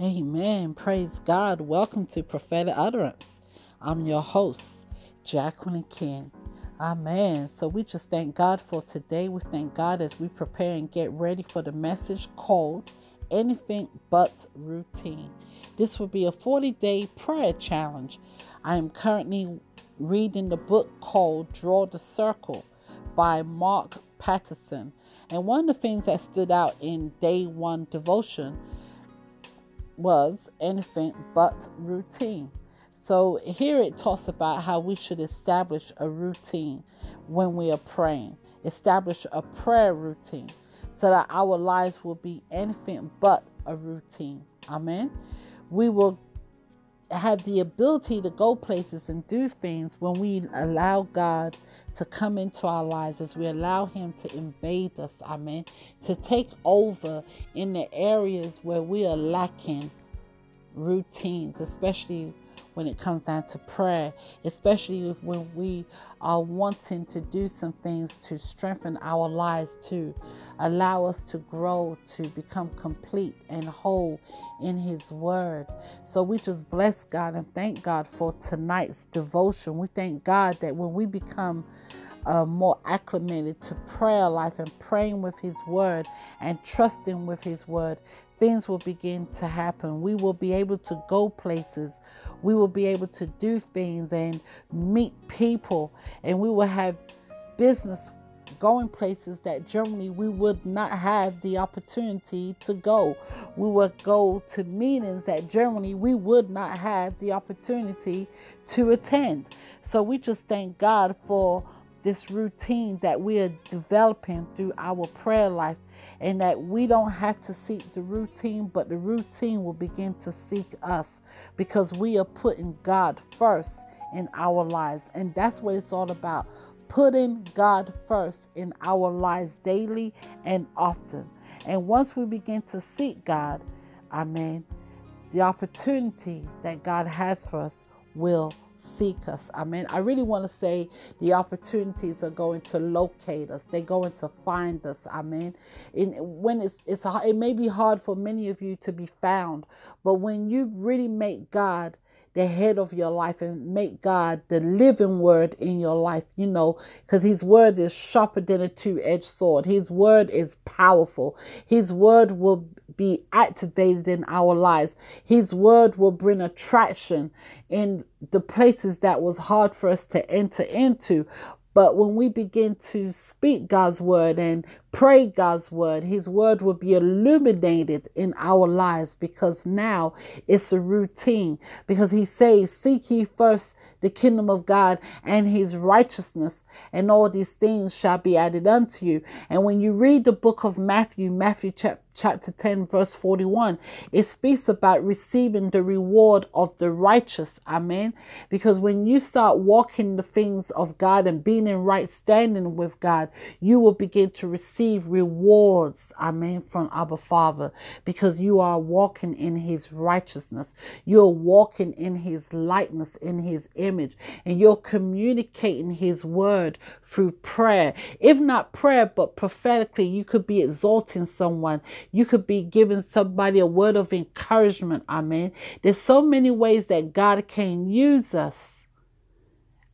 Amen. Praise God. Welcome to Prophetic Utterance. I'm your host, Jacqueline King. Amen. So we just thank God for today. We thank God as we prepare and get ready for the message called Anything But Routine. This will be a 40 day prayer challenge. I am currently reading the book called Draw the Circle by Mark Batterson. And one of the things that stood out in day one devotion was anything but routine. So here it talks about how we should establish a routine when we are praying, establish a prayer routine so that our lives will be anything but a routine. Amen. We will have the ability to go places and do things when we allow God to come into our lives, as we allow Him to invade us, amen, to take over in the areas where we are lacking routines, especially when it comes down to prayer, especially when we are wanting to do some things to strengthen our lives, to allow us to grow, to become complete and whole in His Word. So we just bless God and thank God for tonight's devotion. We thank God that when we become uh, more acclimated to prayer life and praying with His Word and trusting with His Word, things will begin to happen. We will be able to go places. We will be able to do things and meet people, and we will have business going places that generally we would not have the opportunity to go. We would go to meetings that generally we would not have the opportunity to attend. So we just thank God for this routine that we are developing through our prayer life and that we don't have to seek the routine, but the routine will begin to seek us because we are putting God first in our lives. And that's what it's all about putting God first in our lives daily and often. And once we begin to seek God, amen, the opportunities that God has for us will seek us. Amen. I really want to say the opportunities are going to locate us. They're going to find us. Amen. And when it's it's it may be hard for many of you to be found, but when you really make God the head of your life and make God the living word in your life, you know, because His word is sharper than a two edged sword. His word is powerful. His word will be activated in our lives. His word will bring attraction in the places that was hard for us to enter into. But when we begin to speak God's word and pray God's word, His word will be illuminated in our lives because now it's a routine. Because He says, Seek ye first the kingdom of God and His righteousness, and all these things shall be added unto you. And when you read the book of Matthew, Matthew chapter chapter 10 verse 41 it speaks about receiving the reward of the righteous amen because when you start walking the things of god and being in right standing with god you will begin to receive rewards amen from our father because you are walking in his righteousness you're walking in his likeness in his image and you're communicating his word through prayer. If not prayer, but prophetically, you could be exalting someone. You could be giving somebody a word of encouragement. Amen. There's so many ways that God can use us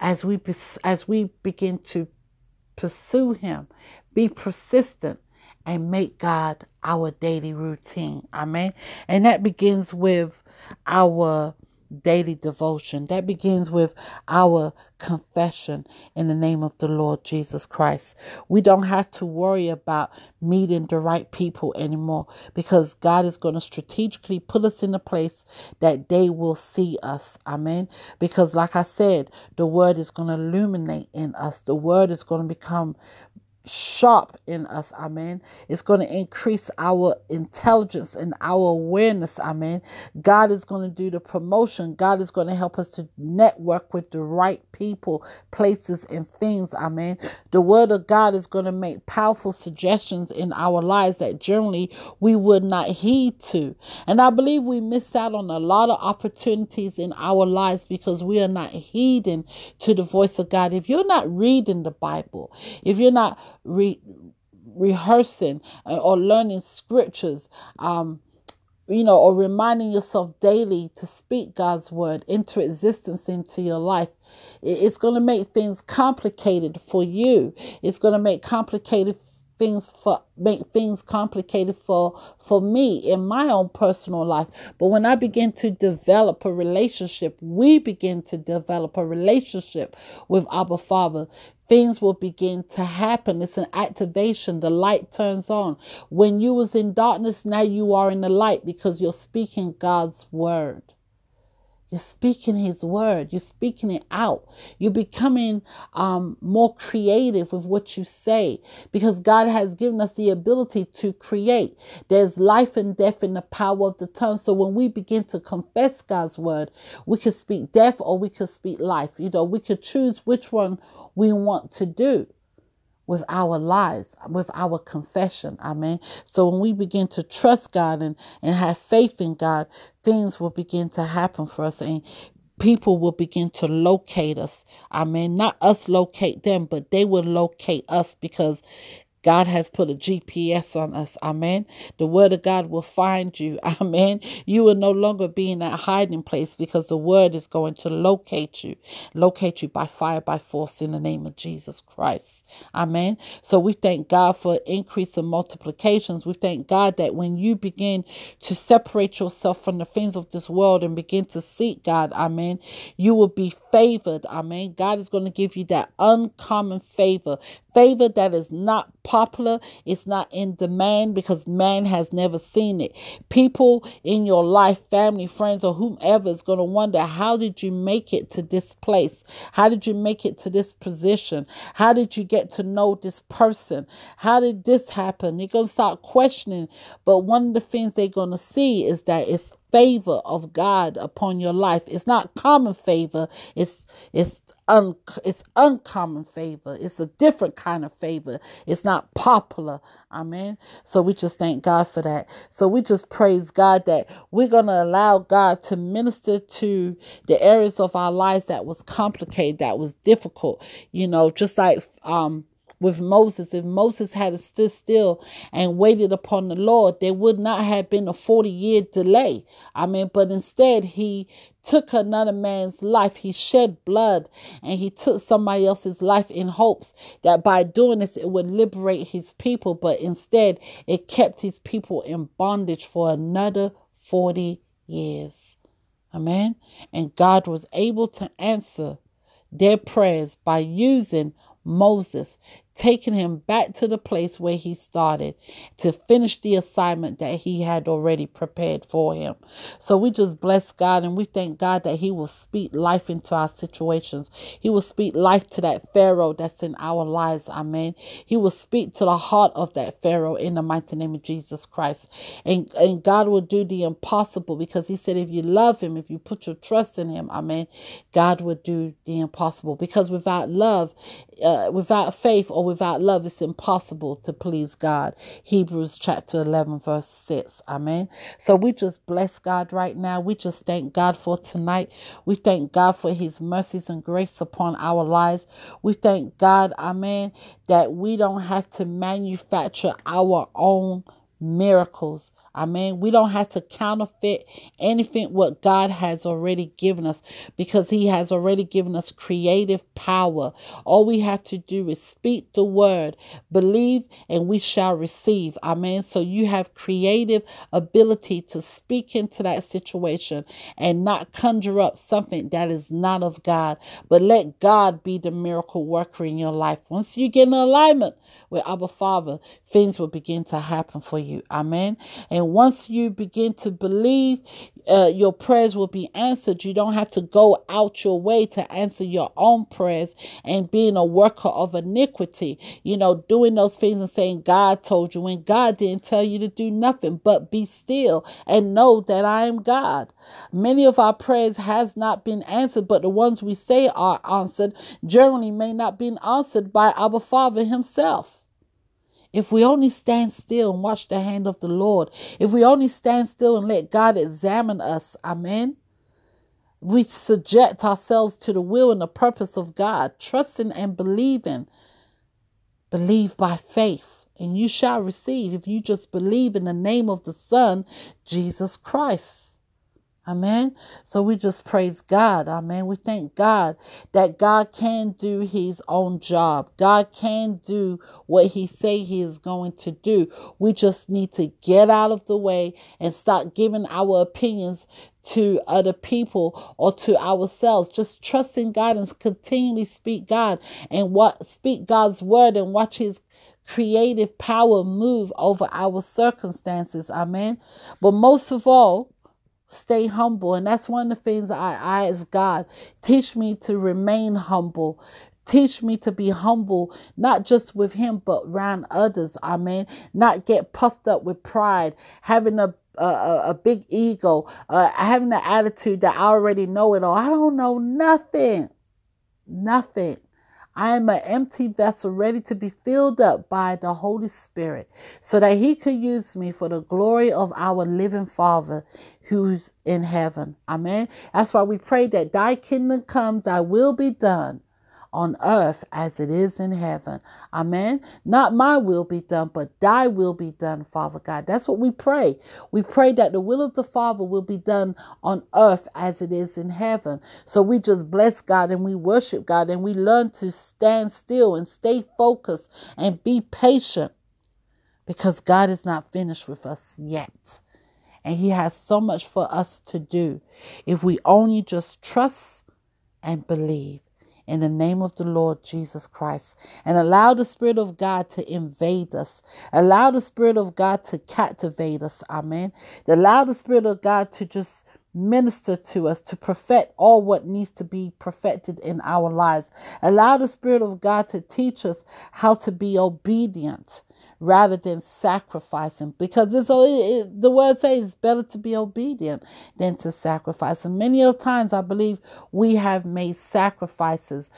as we as we begin to pursue Him, be persistent, and make God our daily routine. Amen. And that begins with our daily devotion. That begins with our confession in the name of the Lord Jesus Christ. We don't have to worry about meeting the right people anymore because God is going to strategically put us in a place that they will see us. Amen. Because, like I said, the word is going to illuminate in us, the word is going to become sharp in us, amen. It's going to increase our intelligence and our awareness, amen. God is going to do the promotion. God is going to help us to network with the right people, places, and things, amen. The word of God is going to make powerful suggestions in our lives that generally we would not heed to. And I believe we miss out on a lot of opportunities in our lives because we are not heeding to the voice of God. If you're not reading the Bible, if you're not re- rehearsing or learning scriptures, um, you know, or reminding yourself daily to speak God's word into existence into your life. It's going to make things complicated for you. It's going to make complicated things for make things complicated for for me in my own personal life. But when i begin to develop a relationship we begin to develop a relationship with our father. Things will begin to happen. It's an activation. The light turns on. When you was in darkness now you are in the light because you're speaking god's word you're speaking His word. You're speaking it out. You're becoming um, more creative with what you say because God has given us the ability to create. There's life and death in the power of the tongue. So when we begin to confess God's word, we could speak death or we could speak life. You know, we could choose which one we want to do with our lives, with our confession. Amen. So when we begin to trust God and, and have faith in God, things will begin to happen for us and people will begin to locate us. Amen. Not us locate them, but they will locate us because God has put a GPS on us. Amen. The word of God will find you. Amen. You will no longer be in that hiding place because the word is going to locate you, locate you by fire, by force in the name of Jesus Christ. Amen. So we thank God for increase of multiplications. We thank God that when you begin to separate yourself from the things of this world and begin to seek God, amen, you will be favored. Amen. God is going to give you that uncommon favor, favor that is not popular, it's not in demand because man has never seen it. People in your life, family, friends, or whomever is going to wonder how did you make it to this place? How did you make it to this position? How did you get to know this person? How did this happen? They're going to start questioning. But one of the things they're going to see is that it's favor of God upon your life. It's not common favor. It's it's un, it's uncommon favor. It's a different kind of favor. It's not popular. Amen. So we just thank God for that. So we just praise God that we're to allow God to minister to the areas of our lives that was complicated, that was difficult. You know, just like um with Moses. If Moses had stood still and waited upon the Lord, there would not have been a 40 year delay. I mean, but instead, he took another man's life. He shed blood and he took somebody else's life in hopes that by doing this, it would liberate his people. But instead, it kept his people in bondage for another 40 years. Amen. And God was able to answer their prayers by using Moses taking him back to the place where he started to finish the assignment that he had already prepared for him. So we just bless God and we thank God that he will speak life into our situations. He will speak life to that Pharaoh that's in our lives. Amen. He will speak to the heart of that Pharaoh in the mighty name of Jesus Christ. And, and God will do the impossible because he said, if you love him, if you put your trust in him, amen, God will do the impossible because without love, uh, without faith or without love, it's impossible to please God. Hebrews chapter 11, verse 6. Amen. So we just bless God right now. We just thank God for tonight. We thank God for his mercies and grace upon our lives. We thank God, amen, that we don't have to manufacture our own miracles. Amen. We don't have to counterfeit anything what God has already given us because He has already given us creative power. All we have to do is speak the word, believe, and we shall receive. Amen. So you have creative ability to speak into that situation and not conjure up something that is not of God, but let God be the miracle worker in your life. Once you get in alignment with our Father, things will begin to happen for you. Amen. And once you begin to believe, uh, your prayers will be answered. You don't have to go out your way to answer your own prayers and being a worker of iniquity, you know, doing those things and saying, God told you when God didn't tell you to do nothing but be still and know that I am God. Many of our prayers has not been answered, but the ones we say are answered generally may not be answered by our Father Himself. If we only stand still and watch the hand of the Lord, if we only stand still and let God examine us, amen. We subject ourselves to the will and the purpose of God, trusting and believing. Believe by faith and you shall receive if you just believe in the name of the Son, Jesus Christ. Amen. So we just praise God. Amen. We thank God that God can do his own job. God can do what he say he is going to do. We just need to get out of the way and start giving our opinions to other people or to ourselves. Just trusting God and continually speak God and what speak God's word and watch his creative power move over our circumstances. Amen. But most of all, stay humble. And that's one of the things I, I ask God, teach me to remain humble. Teach me to be humble, not just with him, but around others. I mean, Not get puffed up with pride, having a a, a big ego, uh, having the attitude that I already know it all. I don't know nothing. Nothing. I am an empty vessel ready to be filled up by the Holy Spirit so that He could use me for the glory of our living Father who's in heaven. Amen. That's why we pray that thy kingdom come, thy will be done on earth as it is in heaven. Amen. Not my will be done, but thy will be done, Father God. That's what we pray. We pray that the will of the Father will be done on earth as it is in heaven. So we just bless God and we worship God and we learn to stand still and stay focused and be patient because God is not finished with us yet. And He has so much for us to do if we only just trust and believe in the name of the Lord Jesus Christ and allow the Spirit of God to invade us. Allow the Spirit of God to captivate us. Amen. Allow the Spirit of God to just minister to us, to perfect all what needs to be perfected in our lives. Allow the Spirit of God to teach us how to be obedient rather than sacrificing because it's it, the word says it's better to be obedient than to sacrifice and many of times i believe we have made sacrifices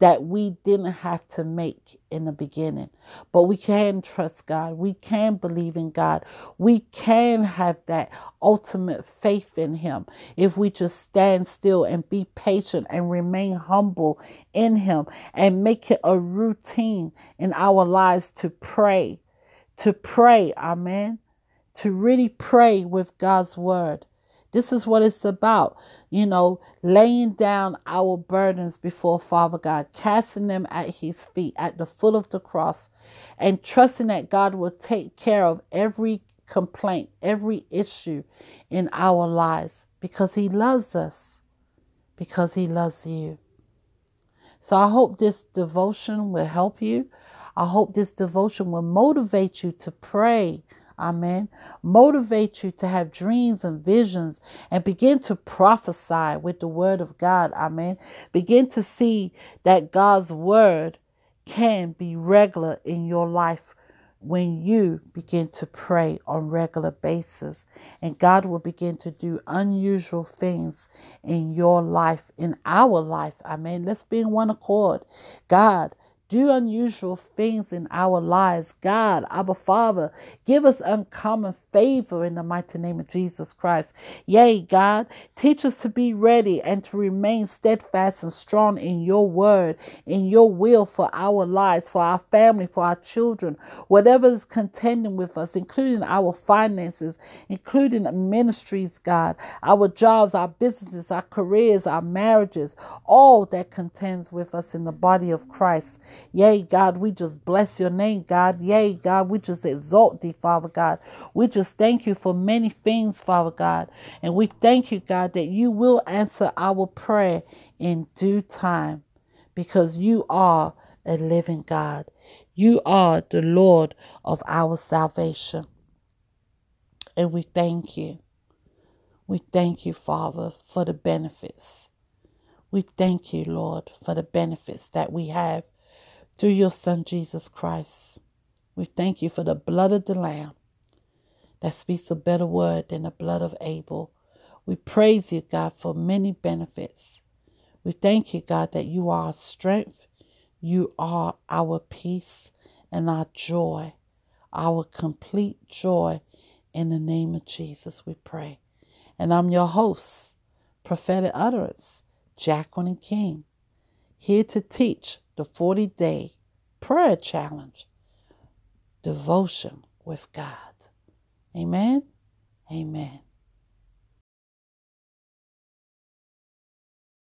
that we didn't have to make in the beginning. But we can trust God. We can believe in God. We can have that ultimate faith in Him if we just stand still and be patient and remain humble in Him and make it a routine in our lives to pray to pray, amen, to really pray with God's word. This is what it's about, you know, laying down our burdens before Father God, casting them at His feet at the foot of the cross, and trusting that God will take care of every complaint, every issue in our lives because He loves us, because He loves you. So I hope this devotion will help you. I hope this devotion will motivate you to pray. Amen. Motivate you to have dreams and visions and begin to prophesy with the word of God. Amen. Begin to see that God's word can be regular in your life when you begin to pray on regular basis and God will begin to do unusual things in your life in our life amen let's be in one accord God do unusual things in our lives. God, our Father, give us uncommon favor in the mighty name of Jesus Christ. Yea, God, teach us to be ready and to remain steadfast and strong in your word, in your will for our lives, for our family, for our children, whatever is contending with us, including our finances, including ministries, God, our jobs, our businesses, our careers, our marriages, all that contends with us in the body of Christ. Yea, God, we just bless your name, God. Yea, God, we just exalt thee, Father God. We just thank you for many things, Father God. And we thank you, God, that you will answer our prayer in due time because you are a living God. You are the Lord of our salvation. And we thank you. We thank you, Father, for the benefits. We thank you, Lord, for the benefits that we have through your Son, Jesus Christ. We thank you for the blood of the Lamb that speaks a better word than the blood of Abel. We praise you, God, for many benefits. We thank you, God, that you are our strength, you are our peace and our joy, our complete joy. In the name of Jesus, we pray. And I'm your host, Prophetic Utterance, Jacqueline King, here to teach the 40 day prayer challenge devotion with God. Amen. Amen.